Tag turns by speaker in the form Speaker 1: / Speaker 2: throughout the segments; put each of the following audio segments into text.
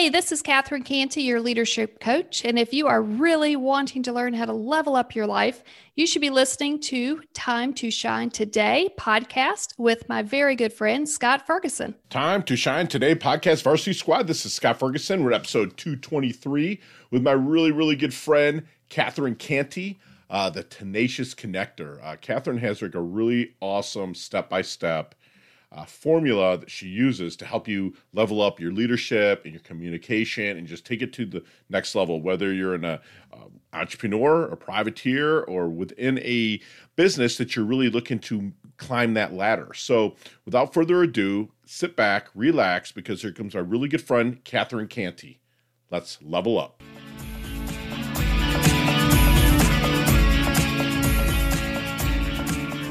Speaker 1: Hey, this is Catherine Cantey, your leadership coach. And if you are really wanting to learn how to level up your life, you should be listening to Time to Shine Today podcast with my very good friend, Scott Ferguson.
Speaker 2: Time to Shine Today podcast Varsity Squad. This is Scott Ferguson. We're at episode 223 with my really, really good friend, Catherine Cantey. Uh, the tenacious connector. Uh, Catherine has like a really awesome step by step uh, formula that she uses to help you level up your leadership and your communication and just take it to the next level whether you're an uh, entrepreneur a privateer or within a business that you're really looking to climb that ladder. So without further ado sit back relax because here comes our really good friend catherine cantey. Let's level up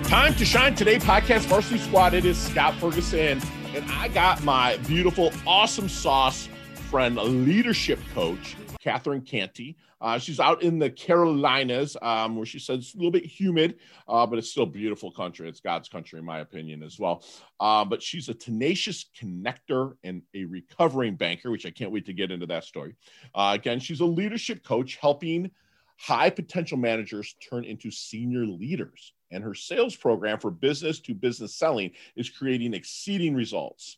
Speaker 2: Time to shine today, podcast varsity squad. It is Scott Ferguson, and I got my beautiful, awesome sauce friend, leadership coach, Catherine Cantey. Uh, she's out in the Carolinas, um, where she says it's a little bit humid, uh, but it's still beautiful country. It's God's country, in my opinion, as well. Uh, but she's a tenacious connector and a recovering banker, which I can't wait to get into that story. Uh, again, she's a leadership coach helping high potential managers turn into senior leaders and her sales program for business to business selling is creating exceeding results.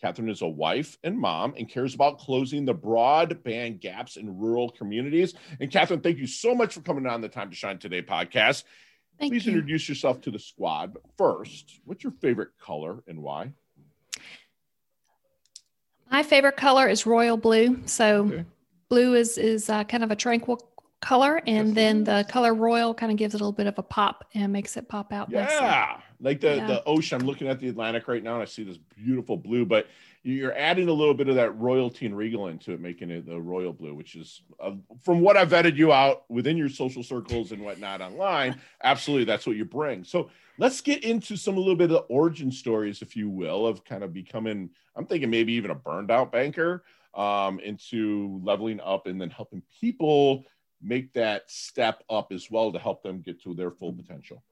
Speaker 2: Catherine is a wife and mom and cares about closing the broadband gaps in rural communities. And Catherine, thank you so much for coming on the Time to Shine Today podcast. Thank Please you. introduce yourself to the squad. But first, what's your favorite color and why?
Speaker 1: My favorite color is royal blue. So okay. blue is is uh, kind of a tranquil color and then the color royal kind of gives it a little bit of a pop and makes it pop out
Speaker 2: yeah nicely. like the yeah. the ocean i'm looking at the atlantic right now and i see this beautiful blue but you're adding a little bit of that royalty and regal into it making it the royal blue which is uh, from what i've vetted you out within your social circles and whatnot online absolutely that's what you bring so let's get into some a little bit of the origin stories if you will of kind of becoming i'm thinking maybe even a burned out banker um, into leveling up and then helping people make that step up as well to help them get to their full potential.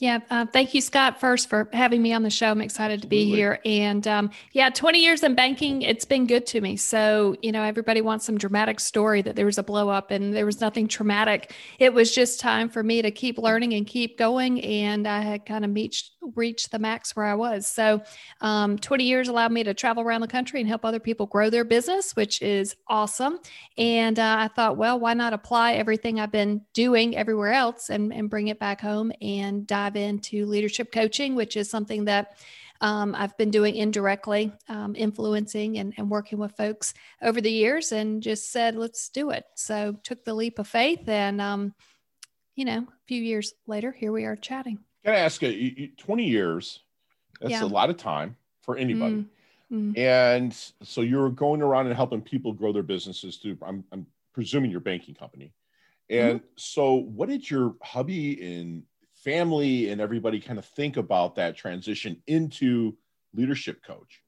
Speaker 1: Yeah, uh, thank you, Scott, first for having me on the show. I'm excited Absolutely. to be here. And um, yeah, 20 years in banking, it's been good to me. So, you know, everybody wants some dramatic story that there was a blow up and there was nothing traumatic. It was just time for me to keep learning and keep going. And I had kind of reached, reached the max where I was. So, um, 20 years allowed me to travel around the country and help other people grow their business, which is awesome. And uh, I thought, well, why not apply everything I've been doing everywhere else and, and bring it back home and dive dive into leadership coaching, which is something that um, I've been doing indirectly, um, influencing and, and, working with folks over the years, and just said, let's do it. So took the leap of faith, and um, you know, a few years later, here we are chatting.
Speaker 2: Can I ask you? Twenty years. That's yeah. a lot of time for anybody. Mm. Mm. And so you're going around and helping people grow their businesses through, I'm, I'm presuming your banking company. And mm-hmm. so, what did your hubby and family and everybody kind of think about that transition into leadership coach?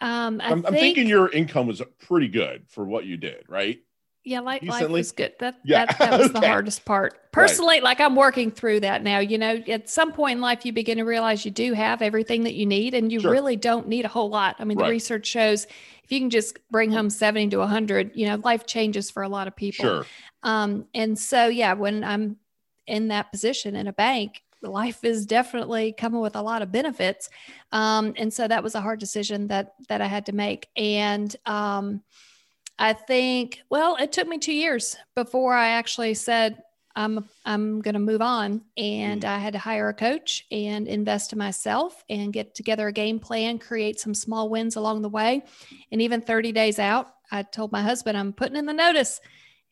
Speaker 2: Um, I am think, thinking your income was pretty good for what you did, right?
Speaker 1: Yeah, like life was good. That yeah. that, that was okay. the hardest part. Personally, right. like I'm working through that now. You know, at some point in life, you begin to realize you do have everything that you need, and you sure. really don't need a whole lot. I mean, right. the research shows if you can just bring home 70 to 100, you know, life changes for a lot of people. Sure. Um, and so, yeah, when I'm in that position in a bank, life is definitely coming with a lot of benefits. Um, and so that was a hard decision that that I had to make. And um, I think, well, it took me two years before I actually said, I'm I'm going to move on, and mm. I had to hire a coach and invest in myself and get together a game plan, create some small wins along the way, and even 30 days out, I told my husband I'm putting in the notice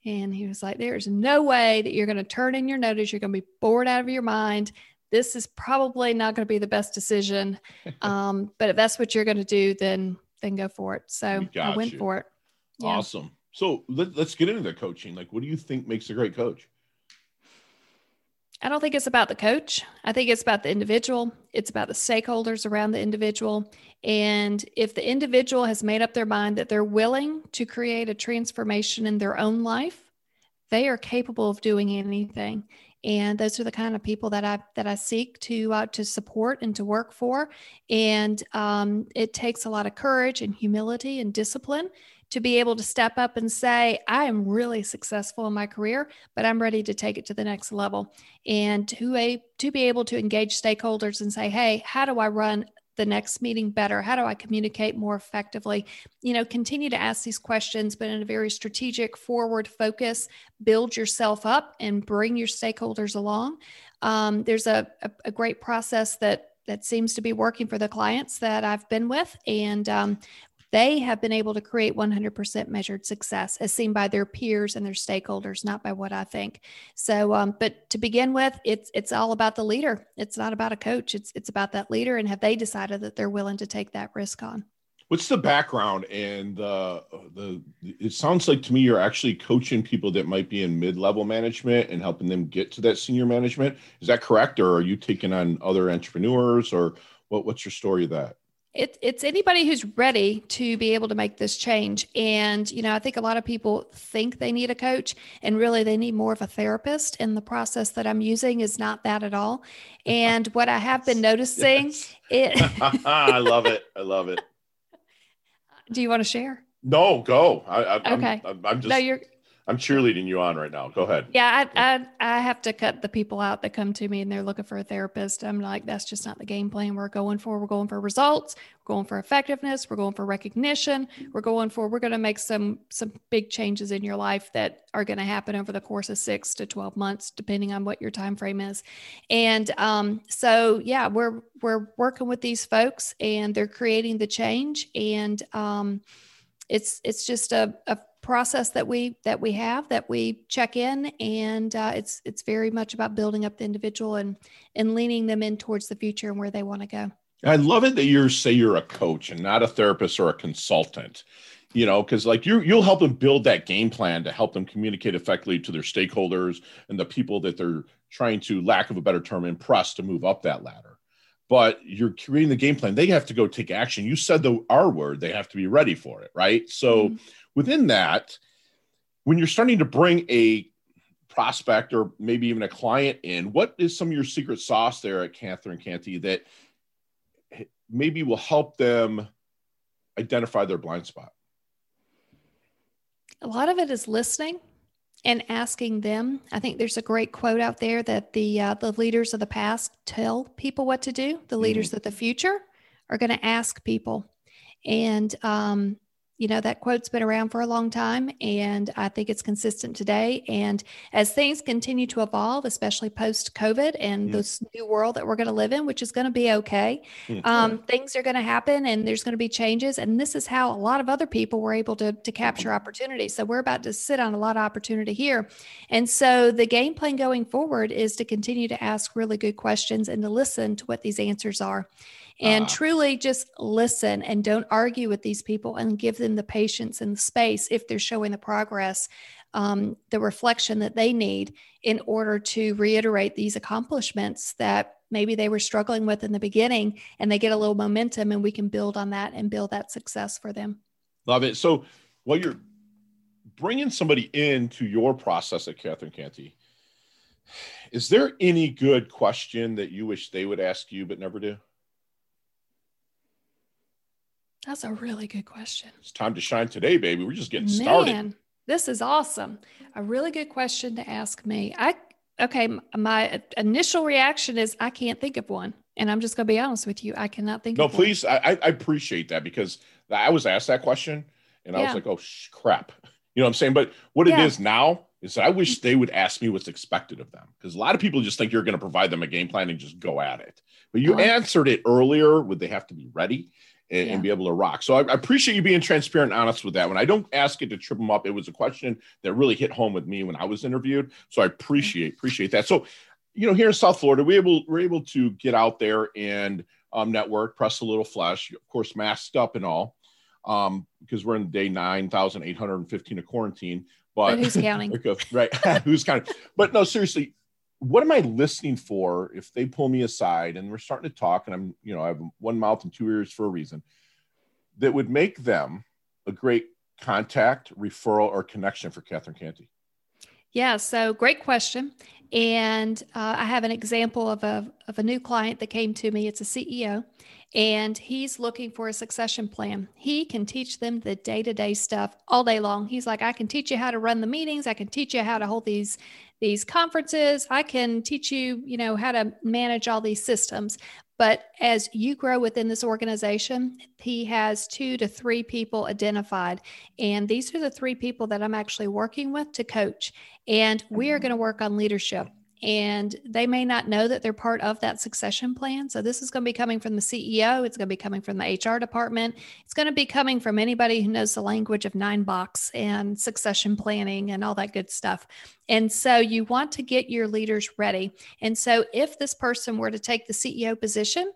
Speaker 1: and he was like, There's no way that you're going to turn in your notice. You're going to be bored out of your mind. This is probably not going to be the best decision. Um, but if that's what you're going to do, then then go for it. So I went you. for it.
Speaker 2: Yeah. Awesome. So let, let's get into the coaching. Like, what do you think makes a great coach?
Speaker 1: I don't think it's about the coach. I think it's about the individual. It's about the stakeholders around the individual. And if the individual has made up their mind that they're willing to create a transformation in their own life, they are capable of doing anything. And those are the kind of people that I that I seek to uh, to support and to work for. And um, it takes a lot of courage and humility and discipline to be able to step up and say, I am really successful in my career, but I'm ready to take it to the next level. And to, a, to be able to engage stakeholders and say, hey, how do I run the next meeting better? How do I communicate more effectively? You know, continue to ask these questions, but in a very strategic, forward focus, build yourself up and bring your stakeholders along. Um, there's a, a, a, great process that that seems to be working for the clients that I've been with, and um, they have been able to create 100% measured success as seen by their peers and their stakeholders, not by what I think. So, um, but to begin with, it's it's all about the leader. It's not about a coach. It's it's about that leader, and have they decided that they're willing to take that risk on?
Speaker 2: What's the background and the the? It sounds like to me you're actually coaching people that might be in mid level management and helping them get to that senior management. Is that correct, or are you taking on other entrepreneurs, or what? What's your story of that?
Speaker 1: It, it's anybody who's ready to be able to make this change. And, you know, I think a lot of people think they need a coach and really they need more of a therapist. And the process that I'm using is not that at all. And what I have been noticing yes.
Speaker 2: it I love it. I love it.
Speaker 1: Do you want to share?
Speaker 2: No, go. I, I,
Speaker 1: okay.
Speaker 2: I'm, I'm just. No, you're I'm cheerleading you on right now. Go ahead.
Speaker 1: Yeah, I, I, I have to cut the people out that come to me and they're looking for a therapist. I'm like, that's just not the game plan we're going for. We're going for results. We're going for effectiveness. We're going for recognition. We're going for we're going to make some some big changes in your life that are going to happen over the course of six to twelve months, depending on what your time frame is. And um, so yeah, we're we're working with these folks and they're creating the change and um, it's it's just a, a process that we that we have that we check in and uh, it's it's very much about building up the individual and and leaning them in towards the future and where they want to go.
Speaker 2: I love it that you're say you're a coach and not a therapist or a consultant you know because like you you'll help them build that game plan to help them communicate effectively to their stakeholders and the people that they're trying to lack of a better term impress to move up that ladder but you're creating the game plan. They have to go take action. You said the r word they have to be ready for it right? So mm-hmm. within that, when you're starting to bring a prospect or maybe even a client in, what is some of your secret sauce there at Catherine Cantey that maybe will help them identify their blind spot?
Speaker 1: A lot of it is listening and asking them. I think there's a great quote out there that the uh, the leaders of the past tell people what to do. The leaders mm-hmm. of the future are going to ask people, and um, you know that quote's been around for a long time and i think it's consistent today. And as things continue to evolve especially post covid and mm. this new world that we're going to live in which is going to be okay mm. um, things are going to happen and there's going to be changes. And this is how a lot of other people were able to, to capture opportunity so we're about to sit on a lot of opportunity here. And so the game plan going forward is to continue to ask really good questions and to listen to what these answers are and uh, truly just listen and don't argue with these people and give them the patience and the space if they're showing the progress um, the reflection that they need in order to reiterate these accomplishments that maybe they were struggling with in the beginning and they get a little momentum and we can build on that and build that success for them.
Speaker 2: Love it. So while you're bringing somebody into your process at catherine cantey is there any good question that you wish they would ask you but never do
Speaker 1: that's a really good question.
Speaker 2: It's time to shine today, baby. We're just getting Man, started.
Speaker 1: This is awesome. A really good question to ask me. I okay, my initial reaction is I can't think of one. And I'm just going to be honest with you. I cannot think
Speaker 2: no, please. I, I, appreciate that because I was asked that question and I yeah. was like, oh, sh- crap. You know what I'm saying? But what yeah. it is now is I wish they would ask me what's expected of them because a lot of people just think you're going to provide them a game plan and just go at it. But you uh-huh. answered it earlier. Would they have to be ready? And, yeah. and, be able to rock. So I, I, appreciate you being transparent and honest with that one. I don't ask it to trip them up. It was a question that really hit home with me when I was interviewed. So I appreciate appreciate that. So, you know, here in South Florida, we able we're able to get out there and um, network, press a little flesh, of course, masked up and all, um, because we're in day nine thousand eight hundred and fifteen of quarantine. But,
Speaker 1: but who's counting?
Speaker 2: right? who's counting? But no, seriously, what am I listening for if they pull me aside and we're starting to talk and I'm, you know, I have one mouth and two ears for a reason that would make them a great contact, referral, or connection for Catherine Cantey?
Speaker 1: Yeah, so great question. And uh, I have an example of a, of a new client that came to me. It's a CEO, and he's looking for a succession plan. He can teach them the day to day stuff all day long. He's like, I can teach you how to run the meetings. I can teach you how to hold these these conferences. I can teach you, you know, how to manage all these systems. But as you grow within this organization, he has two to three people identified. And these are the three people that I'm actually working with to coach. And we are mm-hmm. going to work on leadership and they may not know that they're part of that succession plan. So this is going to be coming from the CEO, it's going to be coming from the HR department, it's going to be coming from anybody who knows the language of nine box and succession planning and all that good stuff. And so you want to get your leaders ready. And so if this person were to take the CEO position,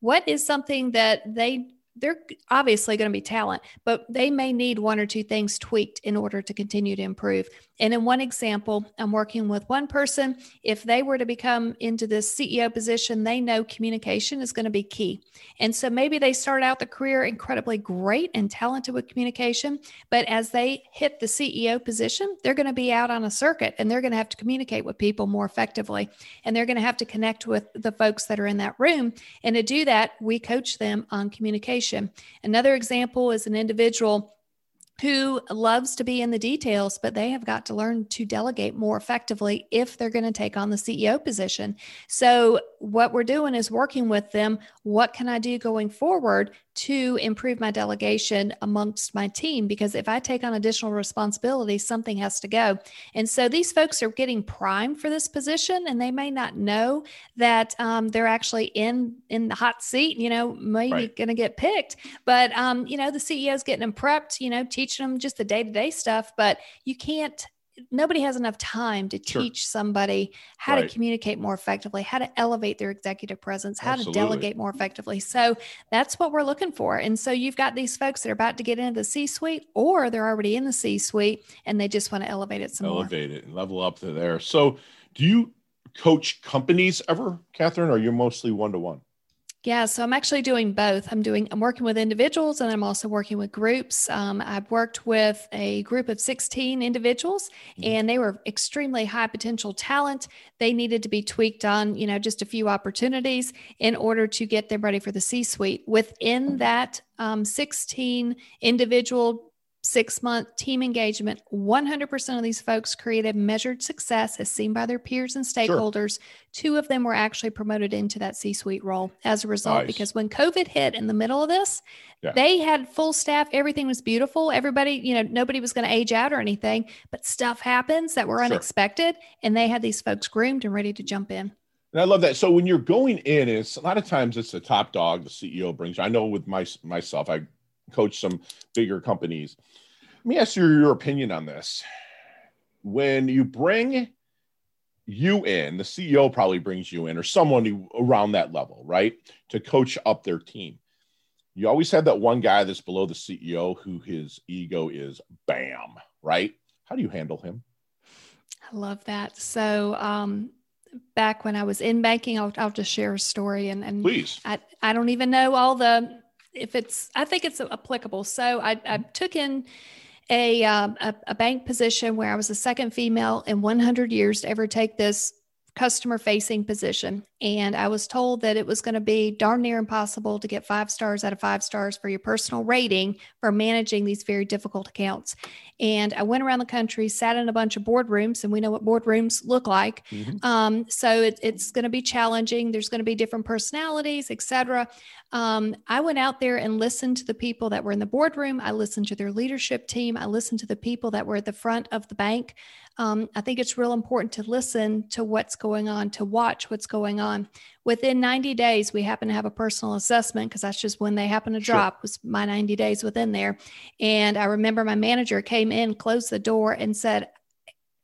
Speaker 1: what is something that they they're obviously going to be talent, but they may need one or two things tweaked in order to continue to improve. And in one example, I'm working with one person. If they were to become into this CEO position, they know communication is going to be key. And so maybe they start out the career incredibly great and talented with communication, but as they hit the CEO position, they're going to be out on a circuit and they're going to have to communicate with people more effectively. And they're going to have to connect with the folks that are in that room. And to do that, we coach them on communication. Another example is an individual who loves to be in the details, but they have got to learn to delegate more effectively if they're going to take on the CEO position. So, what we're doing is working with them. What can I do going forward to improve my delegation amongst my team because if I take on additional responsibilities, something has to go. And so these folks are getting primed for this position, and they may not know that um, they're actually in in the hot seat. You know, maybe right. going to get picked, but um, you know, the CEO is getting them prepped. You know, teaching them just the day to day stuff. But you can't nobody has enough time to sure. teach somebody how right. to communicate more effectively, how to elevate their executive presence, how Absolutely. to delegate more effectively. So that's what we're looking for. And so you've got these folks that are about to get into the C suite or they're already in the C suite and they just want to elevate it some
Speaker 2: elevate
Speaker 1: more.
Speaker 2: it and level up to there. So do you coach companies ever, Catherine, or are you mostly one to one?
Speaker 1: Yeah, so I'm actually doing both. I'm doing I'm working with individuals and I'm also working with groups. Um, I've worked with a group of 16 individuals, mm-hmm. and they were extremely high potential talent. They needed to be tweaked on, you know, just a few opportunities in order to get them ready for the C-suite. Within that um, 16 individual six month team engagement, 100% of these folks created measured success as seen by their peers and stakeholders. Sure. Two of them were actually promoted into that C suite role as a result, nice. because when COVID hit in the middle of this, yeah. they had full staff. Everything was beautiful. Everybody, you know, nobody was going to age out or anything, but stuff happens that were sure. unexpected. And they had these folks groomed and ready to jump in.
Speaker 2: And I love that. So when you're going in, it's a lot of times it's the top dog the CEO brings. I know with my myself, I coach some bigger companies. Let me ask you your opinion on this. When you bring you in, the CEO probably brings you in, or someone around that level, right, to coach up their team. You always have that one guy that's below the CEO who his ego is bam, right? How do you handle him?
Speaker 1: I love that. So, um, back when I was in banking, I'll, I'll just share a story and, and
Speaker 2: please,
Speaker 1: I, I don't even know all the if it's I think it's applicable. So I, I took in a, um, a, a bank position where I was the second female in 100 years to ever take this customer facing position. And I was told that it was going to be darn near impossible to get five stars out of five stars for your personal rating for managing these very difficult accounts. And I went around the country, sat in a bunch of boardrooms, and we know what boardrooms look like. Mm-hmm. Um, so it, it's going to be challenging. There's going to be different personalities, etc. Um, I went out there and listened to the people that were in the boardroom. I listened to their leadership team. I listened to the people that were at the front of the bank. Um, I think it's real important to listen to what's going on, to watch what's going on. Within 90 days, we happen to have a personal assessment because that's just when they happen to drop, sure. was my 90 days within there. And I remember my manager came in, closed the door, and said,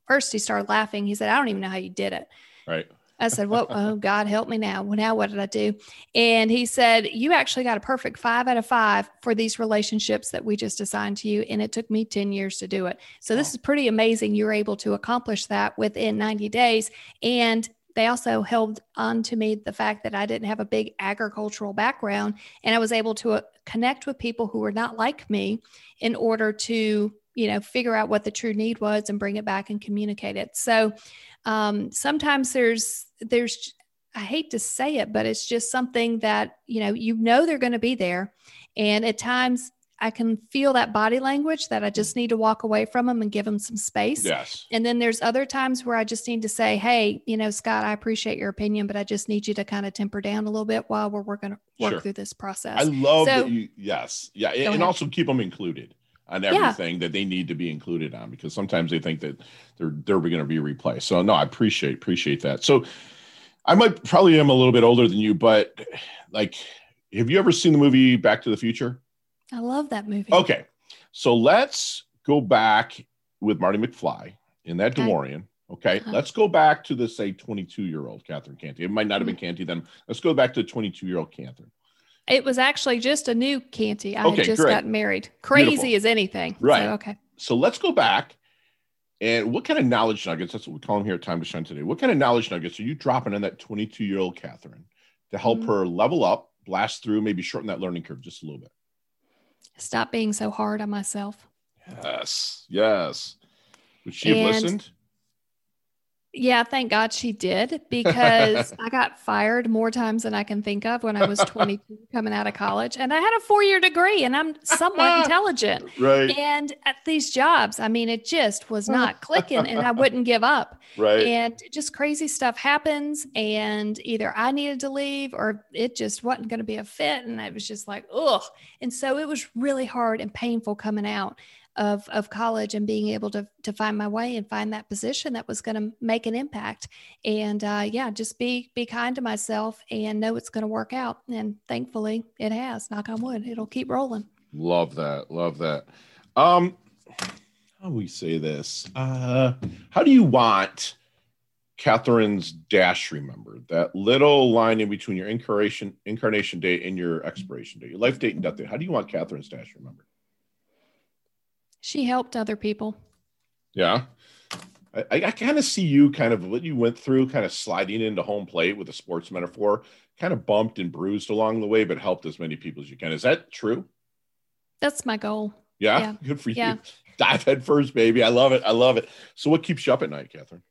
Speaker 1: First, he started laughing. He said, I don't even know how you did it.
Speaker 2: Right.
Speaker 1: I said, Well, oh, God, help me now. Well, now what did I do? And he said, You actually got a perfect five out of five for these relationships that we just assigned to you. And it took me 10 years to do it. So this is pretty amazing. You're able to accomplish that within 90 days. And they also held on to me the fact that I didn't have a big agricultural background and I was able to uh, connect with people who were not like me in order to you know figure out what the true need was and bring it back and communicate it so um, sometimes there's there's I hate to say it, but it's just something that, you know, you know they're going to be there. And at times I can feel that body language that I just need to walk away from them and give them some space.
Speaker 2: Yes.
Speaker 1: And then there's other times where I just need to say, hey, you know, Scott, I appreciate your opinion, but I just need you to kind of temper down a little bit while we're, we're to work sure. through this process.
Speaker 2: I love so, that you, yes. Yeah. And, and also keep them included on everything yeah. that they need to be included on because sometimes they think that they're they're going to be replaced. So no, I appreciate appreciate that. So I might probably am a little bit older than you, but like, have you ever seen the movie Back to the Future?
Speaker 1: I love that movie.
Speaker 2: Okay. So let's go back with Marty McFly in that okay. DeLorean. Okay. Uh-huh. Let's go back to the say 22 year old Catherine Cantey. It might not have been mm-hmm. Cantey then. Let's go back to 22 year old Catherine.
Speaker 1: It was actually just a new Cantey. I okay, had just great. gotten married. Crazy Beautiful. as anything.
Speaker 2: Right.
Speaker 1: So, okay.
Speaker 2: So let's go back. And what kind of knowledge nuggets? That's what we call them here at Time to Shine today. What kind of knowledge nuggets are you dropping in that 22 year old Catherine to help mm-hmm. her level up, blast through, maybe shorten that learning curve just a little bit?
Speaker 1: Stop being so hard on myself.
Speaker 2: Yes, yes. Would she have listened?
Speaker 1: Yeah, thank God she did because I got fired more times than I can think of when I was 22 coming out of college. And I had a four year degree and I'm somewhat intelligent.
Speaker 2: Right.
Speaker 1: And at these jobs, I mean, it just was not clicking and I wouldn't give up.
Speaker 2: Right.
Speaker 1: And just crazy stuff happens. And either I needed to leave or it just wasn't going to be a fit. And I was just like, ugh. And so it was really hard and painful coming out of of college and being able to to find my way and find that position that was going to make an impact. And uh, yeah just be be kind to myself and know it's going to work out. And thankfully it has knock on wood it'll keep rolling.
Speaker 2: Love that love that. Um how do we say this? Uh how do you want Catherine's dash remembered? That little line in between your incarnation incarnation date and your expiration date, your life date and death date. How do you want Catherine's dash remembered?
Speaker 1: She helped other people.
Speaker 2: Yeah. I, I kind of see you kind of what you went through, kind of sliding into home plate with a sports metaphor, kind of bumped and bruised along the way, but helped as many people as you can. Is that true?
Speaker 1: That's my goal.
Speaker 2: Yeah. yeah. Good for you. Dive head first, baby. I love it. I love it. So, what keeps you up at night, Catherine?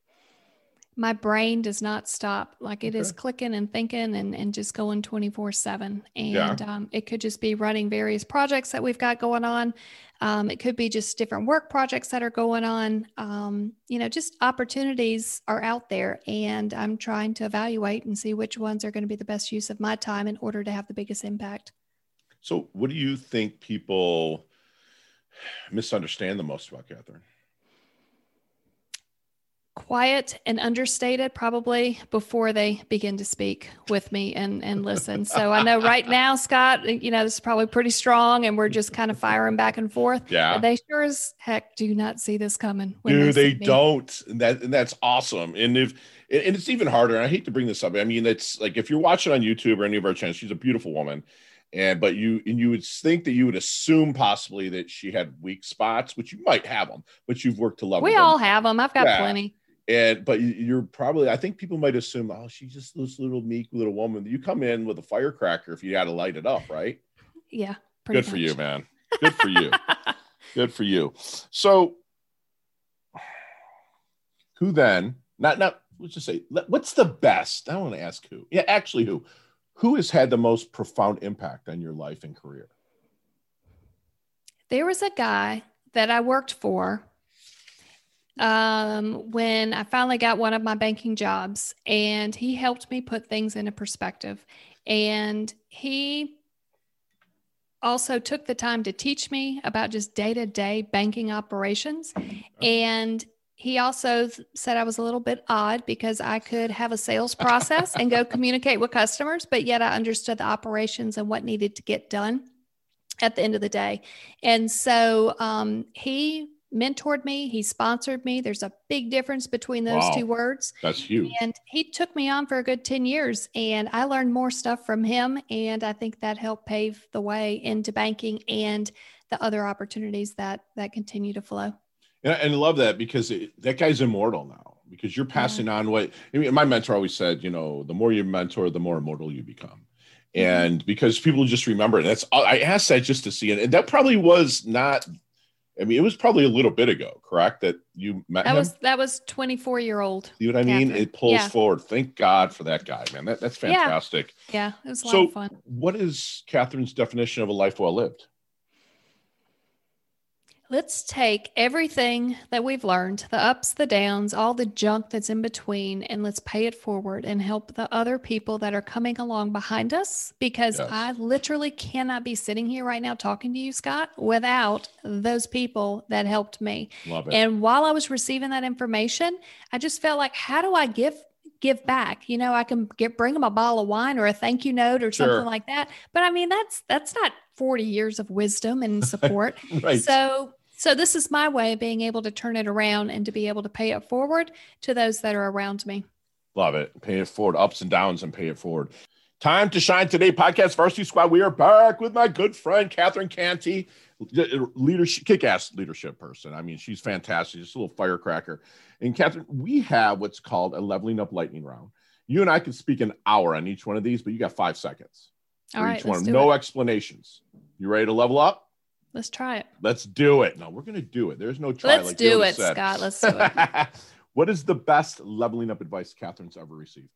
Speaker 1: My brain does not stop. Like it okay. is clicking and thinking and, and just going 24 seven. And yeah. um, it could just be running various projects that we've got going on. Um, it could be just different work projects that are going on. Um, you know, just opportunities are out there and I'm trying to evaluate and see which ones are going to be the best use of my time in order to have the biggest impact.
Speaker 2: So what do you think people misunderstand the most about Catherine?
Speaker 1: Quiet and understated probably before they begin to speak with me and and listen. So I know right now, Scott, you know, this is probably pretty strong and we're just kind of firing back and forth.
Speaker 2: Yeah.
Speaker 1: They sure as heck do not see this coming.
Speaker 2: Do they, they don't. And that and that's awesome. And if and it's even harder. And I hate to bring this up. I mean, it's like if you're watching on YouTube or any of our channels, she's a beautiful woman and but you and you would think that you would assume possibly that she had weak spots which you might have them but you've worked to love
Speaker 1: we all have them i've got yeah. plenty
Speaker 2: and but you're probably I think people might assume oh she's just this little meek little woman. You come in with a firecracker if you had to light it up, right?
Speaker 1: Yeah.
Speaker 2: Good much. for you, man. Good for you. Good for you. So who then? Not not let's just say what's the best? I want to ask who. Yeah, actually who? Who has had the most profound impact on your life and career?
Speaker 1: There was a guy that I worked for um, when I finally got one of my banking jobs, and he helped me put things into perspective. And he also took the time to teach me about just day to day banking operations. And he also said I was a little bit odd because I could have a sales process and go communicate with customers, but yet I understood the operations and what needed to get done at the end of the day. And so um, he mentored me, he sponsored me. There's a big difference between those wow. two words.
Speaker 2: That's huge.
Speaker 1: And he took me on for a good 10 years and I learned more stuff from him. And I think that helped pave the way into banking and the other opportunities that that continue to flow.
Speaker 2: And, and I love that because it, that guy's immortal now because you're passing yeah. on what I mean, my mentor always said, you know, the more you mentor, the more immortal you become. Mm-hmm. And because people just remember it. That's I asked that just to see it. And that probably was not I mean, it was probably a little bit ago, correct? That you met
Speaker 1: that
Speaker 2: him?
Speaker 1: was that was 24 year old.
Speaker 2: You know what I mean? It pulls yeah. forward. Thank God for that guy, man. That, that's fantastic.
Speaker 1: Yeah, yeah it was a so, lot of fun.
Speaker 2: What is Catherine's definition of a life well lived?
Speaker 1: Let's take everything that we've learned, the ups, the downs, all the junk that's in between, and let's pay it forward and help the other people that are coming along behind us. Because yes. I literally cannot be sitting here right now talking to you, Scott, without those people that helped me.
Speaker 2: Love it.
Speaker 1: And while I was receiving that information, I just felt like, how do I give give back. You know, I can get bring them a bottle of wine or a thank you note or sure. something like that. But I mean, that's that's not 40 years of wisdom and support. right. So so this is my way of being able to turn it around and to be able to pay it forward to those that are around me.
Speaker 2: Love it. Pay it forward, ups and downs, and pay it forward. Time to shine today, podcast varsity squad. We are back with my good friend Catherine Cantey, leadership, kick-ass leadership person. I mean, she's fantastic, just a little firecracker. And Catherine, we have what's called a leveling up lightning round. You and I could speak an hour on each one of these, but you got five seconds.
Speaker 1: All right,
Speaker 2: each one. No it. explanations. You ready to level up?
Speaker 1: Let's try it.
Speaker 2: Let's do it. No, we're going to do it. There's no try.
Speaker 1: Let's like do it, said. Scott. Let's do it.
Speaker 2: what is the best leveling up advice Catherine's ever received?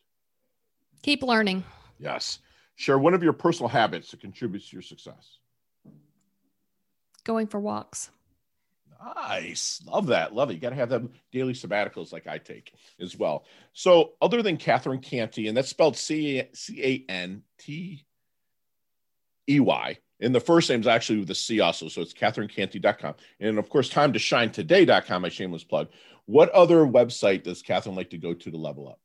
Speaker 1: Keep learning.
Speaker 2: Yes. Share one of your personal habits that contributes to your success.
Speaker 1: Going for walks.
Speaker 2: Nice. Love that. Love it. You got to have them daily sabbaticals like I take as well. So, other than Catherine Cantey, and that's spelled C A N T E Y, and the first name is actually with the C also. So it's catherinecantey.com. And of course, time to shine today.com, my shameless plug. What other website does Catherine like to go to to level up?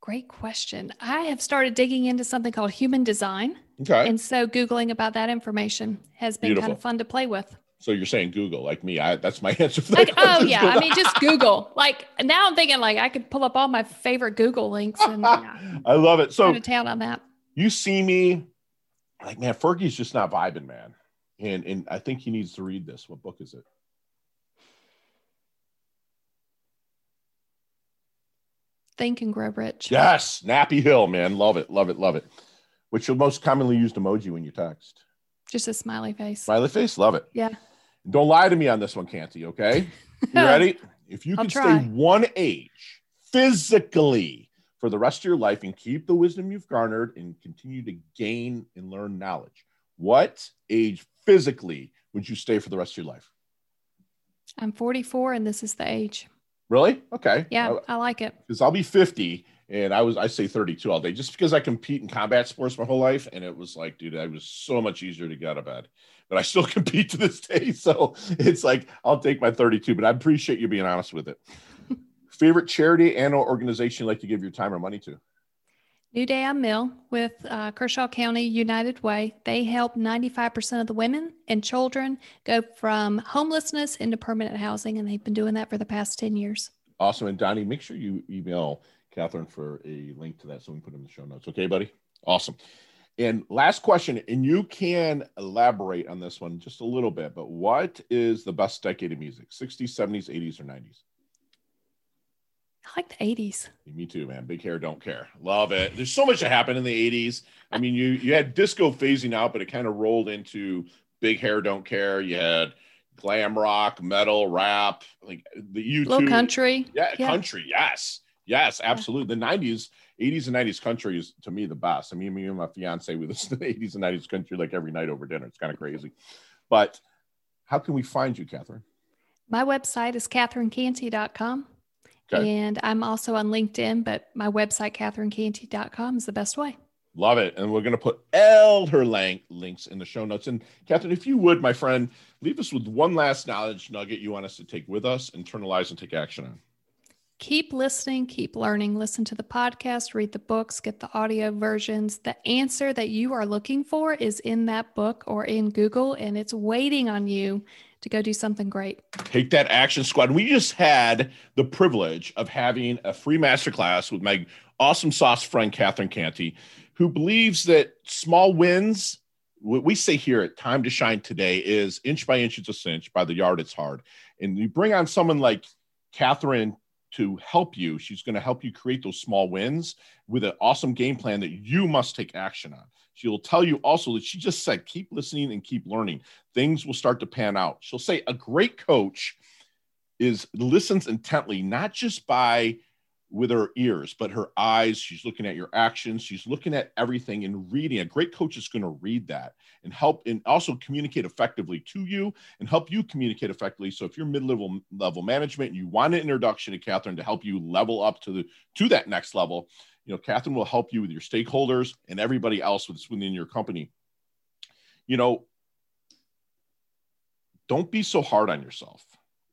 Speaker 1: Great question. I have started digging into something called human design.
Speaker 2: Okay.
Speaker 1: And so Googling about that information has been Beautiful. kind of fun to play with.
Speaker 2: So you're saying Google, like me? I, that's my answer for that.
Speaker 1: Like, oh yeah, I mean just Google. Like now I'm thinking like I could pull up all my favorite Google links and
Speaker 2: I love it. So
Speaker 1: to town on that
Speaker 2: you see me like, man, Fergie's just not vibing, man. And and I think he needs to read this. What book is it?
Speaker 1: Think and Grow Rich.
Speaker 2: Yes, Nappy Hill, man. Love it, love it, love it. Which your most commonly used emoji when you text?
Speaker 1: Just a smiley face.
Speaker 2: Smiley face, love it.
Speaker 1: Yeah.
Speaker 2: Don't lie to me on this one, Cantey, okay? You ready? If you can stay one age physically for the rest of your life and keep the wisdom you've garnered and continue to gain and learn knowledge. What age physically would you stay for the rest of your life?
Speaker 1: I'm 44 and this is the age.
Speaker 2: Really? Okay.
Speaker 1: Yeah, I, I like it.
Speaker 2: Because I'll be 50 and I was I say 32 all day just because I compete in combat sports my whole life and it was like dude I was so much easier to get out of bed but I still compete to this day so it's like I'll take my 32 but I appreciate you being honest with it Favorite charity and or organization you like to give your time or money to?
Speaker 1: New Day on Mill with uh, Kershaw County United Way. They help 95% of the women and children go from homelessness into permanent housing, and they've been doing that for the past 10 years.
Speaker 2: Awesome. And Donnie, make sure you email Catherine for a link to that so we can put it in the show notes. Okay, buddy? Awesome. And last question, and you can elaborate on this one just a little bit, but what is the best decade of music? 60s, 70s, 80s, or 90s?
Speaker 1: I like the 80s.
Speaker 2: Me too, man. Big hair, don't care. Love it. There's so much that happened in the 80s. I mean, you you had disco phasing out, but it kind of rolled into big hair, don't care. You had glam rock, metal, rap, like the U2
Speaker 1: Low country.
Speaker 2: Yeah, yeah, country. Yes. Yes, absolutely. Yeah. The 90s, 80s and 90s country is to me the best. I mean, me and my fiance, we listen to the 80s and 90s country like every night over dinner. It's kind of crazy. But how can we find you, Catherine?
Speaker 1: My website is catherinecantey.com. Okay. And I'm also on LinkedIn, but my website, catherinecantey.com, is the best way.
Speaker 2: Love it. And we're going to put all her link, links in the show notes. And Catherine, if you would, my friend, leave us with one last knowledge nugget you want us to take with us, internalize, and take action on.
Speaker 1: Keep listening, keep learning, listen to the podcast, read the books, get the audio versions. The answer that you are looking for is in that book or in Google, and it's waiting on you to go do something great.
Speaker 2: Take that action squad. We just had the privilege of having a free masterclass with my awesome sauce friend, Catherine Cantey, who believes that small wins, what we say here at Time to Shine today is inch by inch, it's a cinch, by the yard, it's hard. And you bring on someone like Catherine to help you. She's going to help you create those small wins with an awesome game plan that you must take action on. She'll tell you also that she just said, keep listening and keep learning. Things will start to pan out. She'll say, a great coach is listens intently, not just by with her ears, but her eyes. She's looking at your actions. She's looking at everything and reading. A great coach is going to read that and help and also communicate effectively to you and help you communicate effectively. So if you're mid-level level management and you want an introduction to Catherine to help you level up to the to that next level, you know, Catherine will help you with your stakeholders and everybody else within your company. You know, don't be so hard on yourself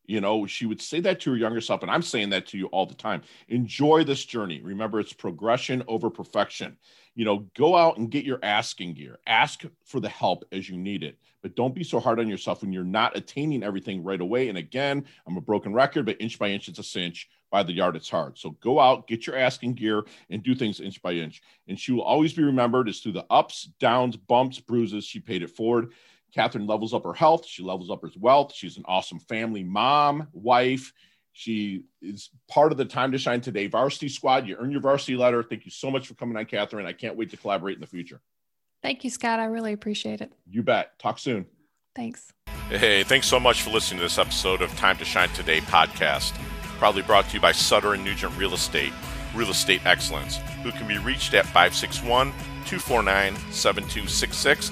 Speaker 2: you know, she would say that to her younger self, and I'm saying that to you all the time. Enjoy this journey. Remember, it's progression over perfection. You know, go out and get your asking gear. Ask for the help as you need it, but don't be so hard on yourself when you're not attaining everything right away. And again, I'm a broken record, but inch by inch, it's a cinch. By the yard, it's hard. So go out, get your asking gear, and do things inch by inch. And she will always be remembered as through the ups, downs, bumps, bruises. She paid it forward. Catherine levels up her health. She levels up her wealth. She's an awesome family mom, wife. She is part of the Time to Shine Today varsity squad. You earn your varsity letter. Thank you so much for coming on, Catherine. I can't wait to collaborate in the future.
Speaker 1: Thank you, Scott. I really appreciate it.
Speaker 2: You bet. Talk soon.
Speaker 1: Thanks.
Speaker 2: Hey, thanks so much for listening to this episode of Time to Shine Today podcast. Proudly brought to you by Sutter and Nugent Real Estate, Real Estate Excellence, who can be reached at 561 249 7266